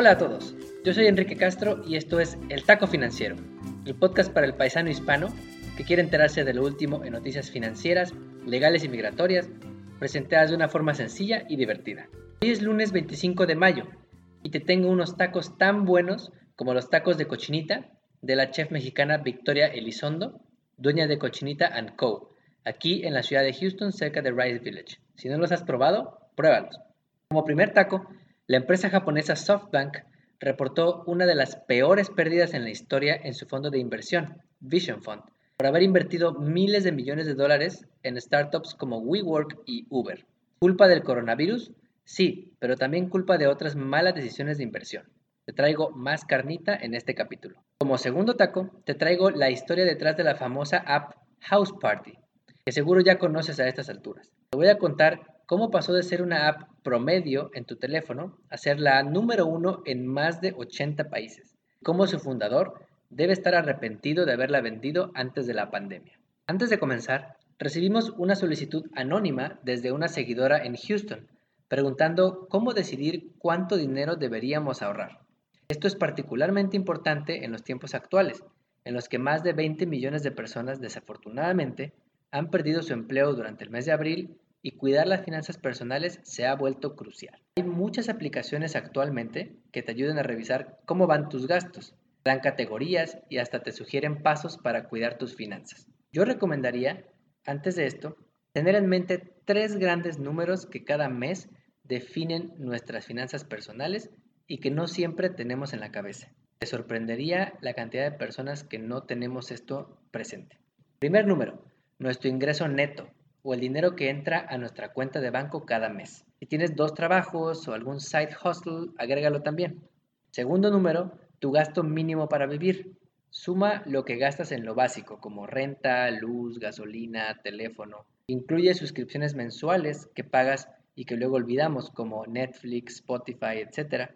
Hola a todos, yo soy Enrique Castro y esto es El Taco Financiero, el podcast para el paisano hispano que quiere enterarse de lo último en noticias financieras, legales y migratorias, presentadas de una forma sencilla y divertida. Hoy es lunes 25 de mayo y te tengo unos tacos tan buenos como los tacos de cochinita de la chef mexicana Victoria Elizondo, dueña de Cochinita ⁇ Co., aquí en la ciudad de Houston cerca de Rice Village. Si no los has probado, pruébalos. Como primer taco, la empresa japonesa SoftBank reportó una de las peores pérdidas en la historia en su fondo de inversión, Vision Fund, por haber invertido miles de millones de dólares en startups como WeWork y Uber. ¿Culpa del coronavirus? Sí, pero también culpa de otras malas decisiones de inversión. Te traigo más carnita en este capítulo. Como segundo taco, te traigo la historia detrás de la famosa app House Party, que seguro ya conoces a estas alturas. Te voy a contar cómo pasó de ser una app promedio en tu teléfono a ser la número uno en más de 80 países. Cómo su fundador debe estar arrepentido de haberla vendido antes de la pandemia. Antes de comenzar, recibimos una solicitud anónima desde una seguidora en Houston, preguntando cómo decidir cuánto dinero deberíamos ahorrar. Esto es particularmente importante en los tiempos actuales, en los que más de 20 millones de personas desafortunadamente han perdido su empleo durante el mes de abril y cuidar las finanzas personales se ha vuelto crucial. Hay muchas aplicaciones actualmente que te ayudan a revisar cómo van tus gastos, dan categorías y hasta te sugieren pasos para cuidar tus finanzas. Yo recomendaría, antes de esto, tener en mente tres grandes números que cada mes definen nuestras finanzas personales y que no siempre tenemos en la cabeza. Te sorprendería la cantidad de personas que no tenemos esto presente. Primer número, nuestro ingreso neto o el dinero que entra a nuestra cuenta de banco cada mes. Si tienes dos trabajos o algún side hustle, agrégalo también. Segundo número, tu gasto mínimo para vivir. Suma lo que gastas en lo básico, como renta, luz, gasolina, teléfono. Incluye suscripciones mensuales que pagas y que luego olvidamos, como Netflix, Spotify, etc.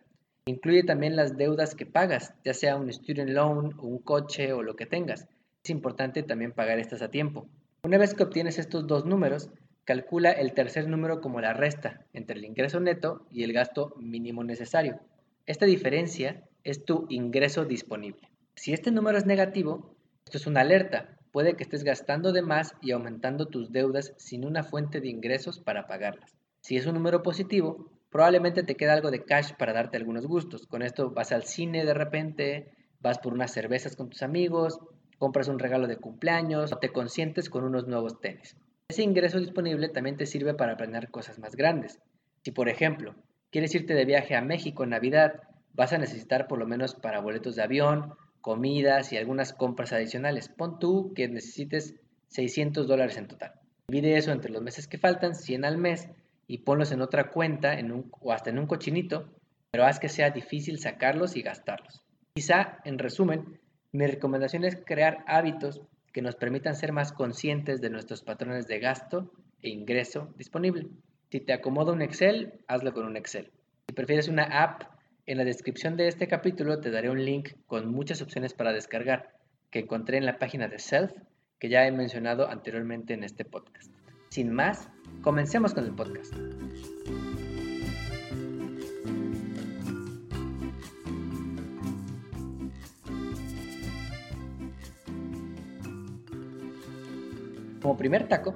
Incluye también las deudas que pagas, ya sea un student loan, un coche o lo que tengas. Es importante también pagar estas a tiempo. Una vez que obtienes estos dos números, calcula el tercer número como la resta entre el ingreso neto y el gasto mínimo necesario. Esta diferencia es tu ingreso disponible. Si este número es negativo, esto es una alerta. Puede que estés gastando de más y aumentando tus deudas sin una fuente de ingresos para pagarlas. Si es un número positivo, probablemente te queda algo de cash para darte algunos gustos. Con esto vas al cine de repente, vas por unas cervezas con tus amigos, compras un regalo de cumpleaños o te consientes con unos nuevos tenis. Ese ingreso disponible también te sirve para planear cosas más grandes. Si por ejemplo quieres irte de viaje a México en Navidad, vas a necesitar por lo menos para boletos de avión, comidas y algunas compras adicionales. Pon tú que necesites 600 dólares en total. Divide eso entre los meses que faltan, 100 al mes, y ponlos en otra cuenta en un, o hasta en un cochinito, pero haz que sea difícil sacarlos y gastarlos. Quizá, en resumen, mi recomendación es crear hábitos que nos permitan ser más conscientes de nuestros patrones de gasto e ingreso disponible. Si te acomoda un Excel, hazlo con un Excel. Si prefieres una app, en la descripción de este capítulo te daré un link con muchas opciones para descargar que encontré en la página de Self que ya he mencionado anteriormente en este podcast. Sin más, comencemos con el podcast. Como primer taco,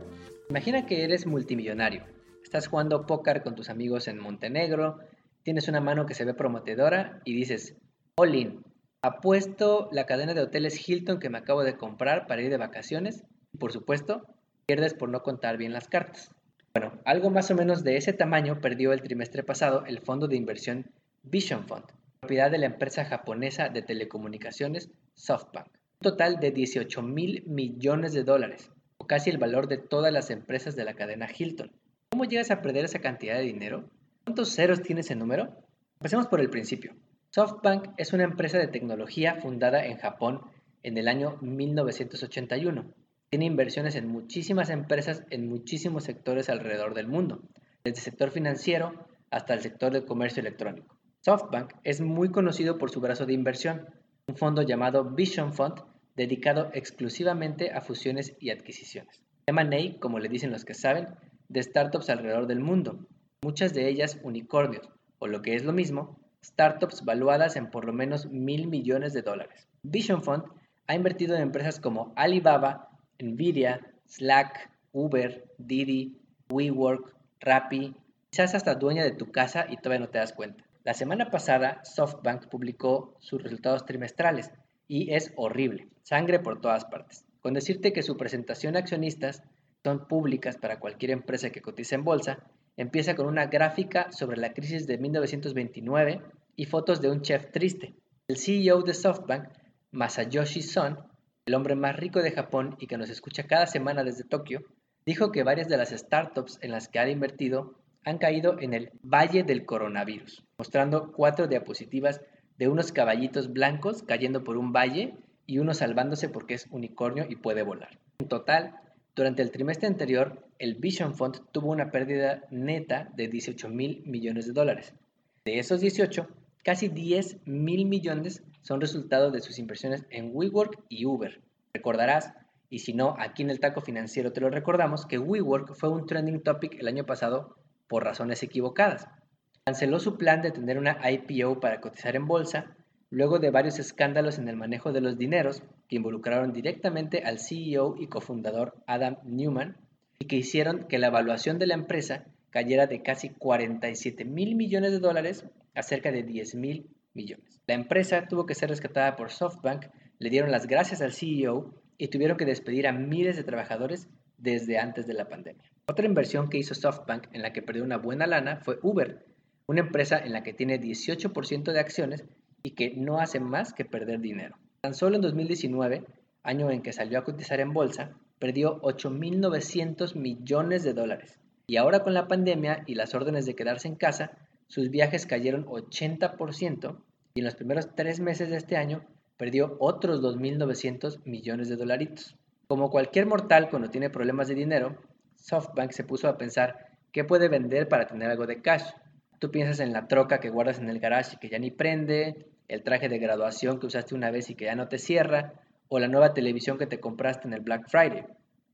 imagina que eres multimillonario. Estás jugando póker con tus amigos en Montenegro, tienes una mano que se ve prometedora y dices, Olin, apuesto la cadena de hoteles Hilton que me acabo de comprar para ir de vacaciones y por supuesto pierdes por no contar bien las cartas. Bueno, algo más o menos de ese tamaño perdió el trimestre pasado el fondo de inversión Vision Fund, propiedad de la empresa japonesa de telecomunicaciones SoftBank. Un total de 18 mil millones de dólares, o casi el valor de todas las empresas de la cadena Hilton. ¿Cómo llegas a perder esa cantidad de dinero? ¿Cuántos ceros tiene ese número? Empecemos por el principio. SoftBank es una empresa de tecnología fundada en Japón en el año 1981 tiene inversiones en muchísimas empresas en muchísimos sectores alrededor del mundo, desde el sector financiero hasta el sector del comercio electrónico. SoftBank es muy conocido por su brazo de inversión, un fondo llamado Vision Fund dedicado exclusivamente a fusiones y adquisiciones. M&A, como le dicen los que saben, de startups alrededor del mundo, muchas de ellas unicornios, o lo que es lo mismo, startups valuadas en por lo menos mil millones de dólares. Vision Fund ha invertido en empresas como Alibaba, Nvidia, Slack, Uber, Didi, WeWork, Rappi, quizás hasta dueña de tu casa y todavía no te das cuenta. La semana pasada, SoftBank publicó sus resultados trimestrales y es horrible, sangre por todas partes. Con decirte que su presentación a accionistas son públicas para cualquier empresa que cotice en bolsa, empieza con una gráfica sobre la crisis de 1929 y fotos de un chef triste. El CEO de SoftBank, Masayoshi Son, el hombre más rico de Japón y que nos escucha cada semana desde Tokio, dijo que varias de las startups en las que ha invertido han caído en el Valle del Coronavirus, mostrando cuatro diapositivas de unos caballitos blancos cayendo por un valle y uno salvándose porque es unicornio y puede volar. En total, durante el trimestre anterior, el Vision Fund tuvo una pérdida neta de 18 mil millones de dólares. De esos 18, casi 10 mil millones son resultado de sus inversiones en WeWork y Uber. Recordarás, y si no, aquí en el taco financiero te lo recordamos, que WeWork fue un trending topic el año pasado por razones equivocadas. Canceló su plan de tener una IPO para cotizar en bolsa luego de varios escándalos en el manejo de los dineros que involucraron directamente al CEO y cofundador Adam Newman y que hicieron que la evaluación de la empresa cayera de casi 47 mil millones de dólares a cerca de 10 mil millones. La empresa tuvo que ser rescatada por SoftBank, le dieron las gracias al CEO y tuvieron que despedir a miles de trabajadores desde antes de la pandemia. Otra inversión que hizo SoftBank en la que perdió una buena lana fue Uber, una empresa en la que tiene 18% de acciones y que no hace más que perder dinero. Tan solo en 2019, año en que salió a cotizar en bolsa, perdió 8.900 millones de dólares. Y ahora con la pandemia y las órdenes de quedarse en casa, sus viajes cayeron 80% y en los primeros tres meses de este año perdió otros 2.900 millones de dolaritos. Como cualquier mortal cuando tiene problemas de dinero, SoftBank se puso a pensar qué puede vender para tener algo de cash. Piensas en la troca que guardas en el garage y que ya ni prende, el traje de graduación que usaste una vez y que ya no te cierra, o la nueva televisión que te compraste en el Black Friday.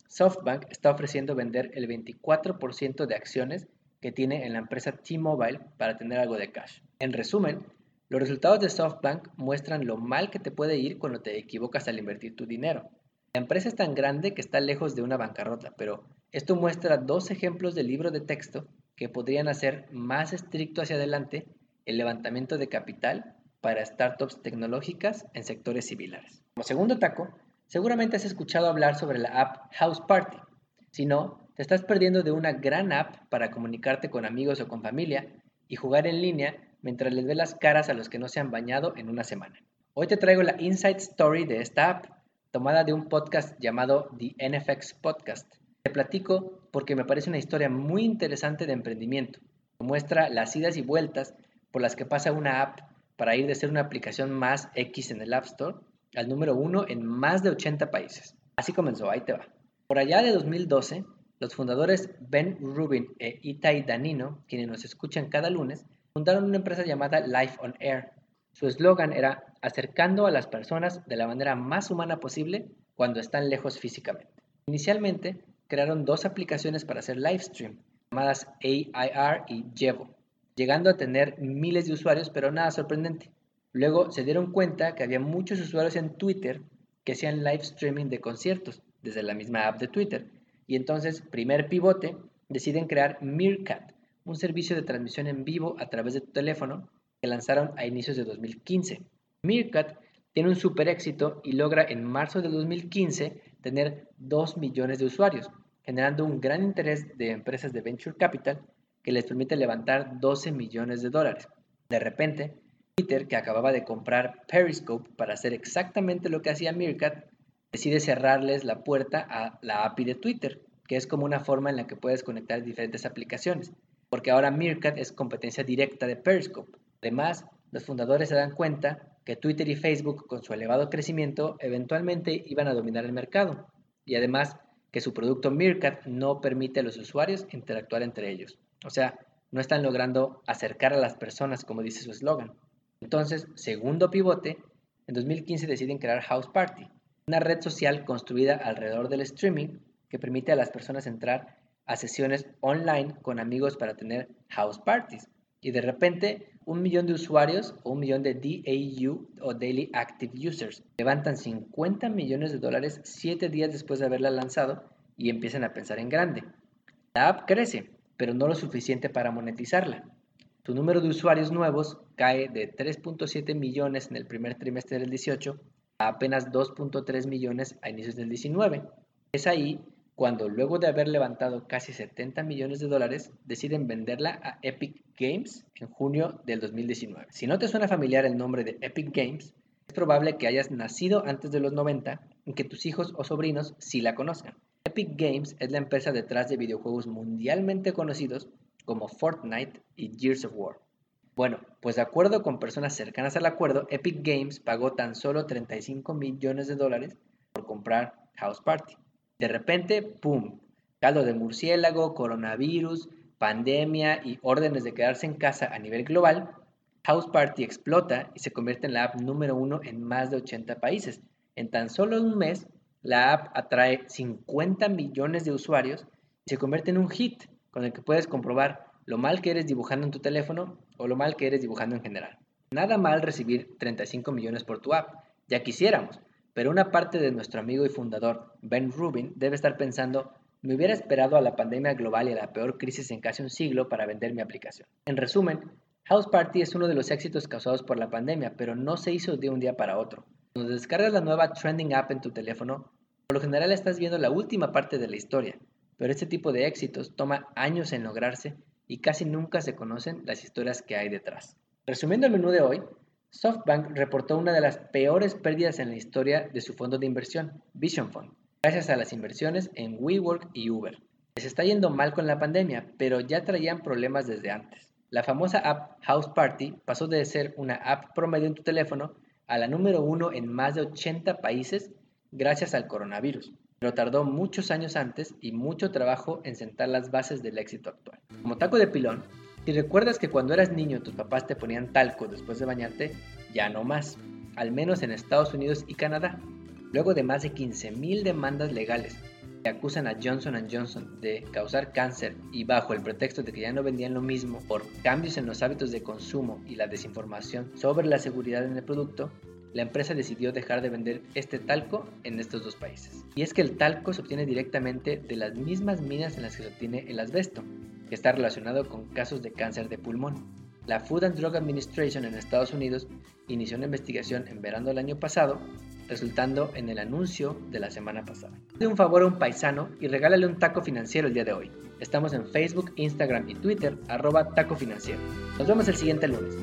SoftBank está ofreciendo vender el 24% de acciones que tiene en la empresa T-Mobile para tener algo de cash. En resumen, los resultados de SoftBank muestran lo mal que te puede ir cuando te equivocas al invertir tu dinero. La empresa es tan grande que está lejos de una bancarrota, pero esto muestra dos ejemplos del libro de texto que podrían hacer más estricto hacia adelante el levantamiento de capital para startups tecnológicas en sectores similares. Como segundo taco, seguramente has escuchado hablar sobre la app House Party. Si no, te estás perdiendo de una gran app para comunicarte con amigos o con familia y jugar en línea mientras les ve las caras a los que no se han bañado en una semana. Hoy te traigo la inside story de esta app, tomada de un podcast llamado The NFX Podcast, te platico porque me parece una historia muy interesante de emprendimiento. Muestra las idas y vueltas por las que pasa una app para ir de ser una aplicación más X en el App Store al número uno en más de 80 países. Así comenzó, ahí te va. Por allá de 2012, los fundadores Ben Rubin e Itai Danino, quienes nos escuchan cada lunes, fundaron una empresa llamada Life on Air. Su eslogan era acercando a las personas de la manera más humana posible cuando están lejos físicamente. Inicialmente, crearon dos aplicaciones para hacer live stream, llamadas AIR y Jevo, llegando a tener miles de usuarios, pero nada sorprendente. Luego se dieron cuenta que había muchos usuarios en Twitter que hacían live streaming de conciertos desde la misma app de Twitter. Y entonces, primer pivote, deciden crear Meerkat, un servicio de transmisión en vivo a través de tu teléfono que lanzaron a inicios de 2015. Meerkat tiene un super éxito y logra en marzo de 2015 tener 2 millones de usuarios, generando un gran interés de empresas de venture capital que les permite levantar 12 millones de dólares. De repente, Twitter, que acababa de comprar Periscope para hacer exactamente lo que hacía Meerkat, decide cerrarles la puerta a la API de Twitter, que es como una forma en la que puedes conectar diferentes aplicaciones, porque ahora Meerkat es competencia directa de Periscope. Además, los fundadores se dan cuenta que Twitter y Facebook, con su elevado crecimiento, eventualmente iban a dominar el mercado. Y además, que su producto Meerkat no permite a los usuarios interactuar entre ellos. O sea, no están logrando acercar a las personas, como dice su eslogan. Entonces, segundo pivote, en 2015 deciden crear House Party, una red social construida alrededor del streaming que permite a las personas entrar a sesiones online con amigos para tener house parties. Y de repente, un millón de usuarios o un millón de DAU o Daily Active Users levantan 50 millones de dólares 7 días después de haberla lanzado y empiezan a pensar en grande. La app crece, pero no lo suficiente para monetizarla. Su número de usuarios nuevos cae de 3.7 millones en el primer trimestre del 18 a apenas 2.3 millones a inicios del 19. Es ahí cuando luego de haber levantado casi 70 millones de dólares, deciden venderla a Epic Games en junio del 2019. Si no te suena familiar el nombre de Epic Games, es probable que hayas nacido antes de los 90 y que tus hijos o sobrinos sí la conozcan. Epic Games es la empresa detrás de videojuegos mundialmente conocidos como Fortnite y Gears of War. Bueno, pues de acuerdo con personas cercanas al acuerdo, Epic Games pagó tan solo 35 millones de dólares por comprar House Party. De repente, ¡pum! Caldo de murciélago, coronavirus, pandemia y órdenes de quedarse en casa a nivel global, House Party explota y se convierte en la app número uno en más de 80 países. En tan solo un mes, la app atrae 50 millones de usuarios y se convierte en un hit con el que puedes comprobar lo mal que eres dibujando en tu teléfono o lo mal que eres dibujando en general. Nada mal recibir 35 millones por tu app, ya quisiéramos, pero una parte de nuestro amigo y fundador, Ben Rubin, debe estar pensando, me hubiera esperado a la pandemia global y a la peor crisis en casi un siglo para vender mi aplicación. En resumen, House Party es uno de los éxitos causados por la pandemia, pero no se hizo de un día para otro. Cuando descargas la nueva Trending App en tu teléfono, por lo general estás viendo la última parte de la historia, pero este tipo de éxitos toma años en lograrse y casi nunca se conocen las historias que hay detrás. Resumiendo el menú de hoy, SoftBank reportó una de las peores pérdidas en la historia de su fondo de inversión, Vision Fund, gracias a las inversiones en WeWork y Uber. Les está yendo mal con la pandemia, pero ya traían problemas desde antes. La famosa app House Party pasó de ser una app promedio en tu teléfono a la número uno en más de 80 países gracias al coronavirus, pero tardó muchos años antes y mucho trabajo en sentar las bases del éxito actual. Como taco de pilón, si recuerdas que cuando eras niño tus papás te ponían talco después de bañarte, ya no más, al menos en Estados Unidos y Canadá. Luego de más de 15.000 demandas legales que acusan a Johnson Johnson de causar cáncer y bajo el pretexto de que ya no vendían lo mismo por cambios en los hábitos de consumo y la desinformación sobre la seguridad en el producto, la empresa decidió dejar de vender este talco en estos dos países. Y es que el talco se obtiene directamente de las mismas minas en las que se obtiene el asbesto, que está relacionado con casos de cáncer de pulmón. La Food and Drug Administration en Estados Unidos inició una investigación en verano del año pasado, resultando en el anuncio de la semana pasada. De un favor a un paisano y regálale un taco financiero el día de hoy. Estamos en Facebook, Instagram y Twitter, arroba taco financiero. Nos vemos el siguiente lunes.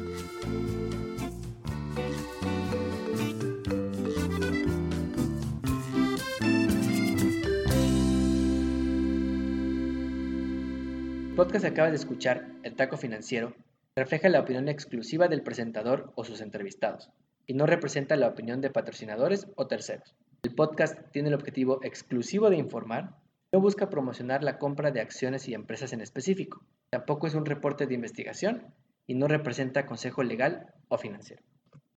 Podcast que acabas de escuchar, El Taco Financiero, refleja la opinión exclusiva del presentador o sus entrevistados y no representa la opinión de patrocinadores o terceros. El podcast tiene el objetivo exclusivo de informar, no busca promocionar la compra de acciones y empresas en específico, tampoco es un reporte de investigación y no representa consejo legal o financiero.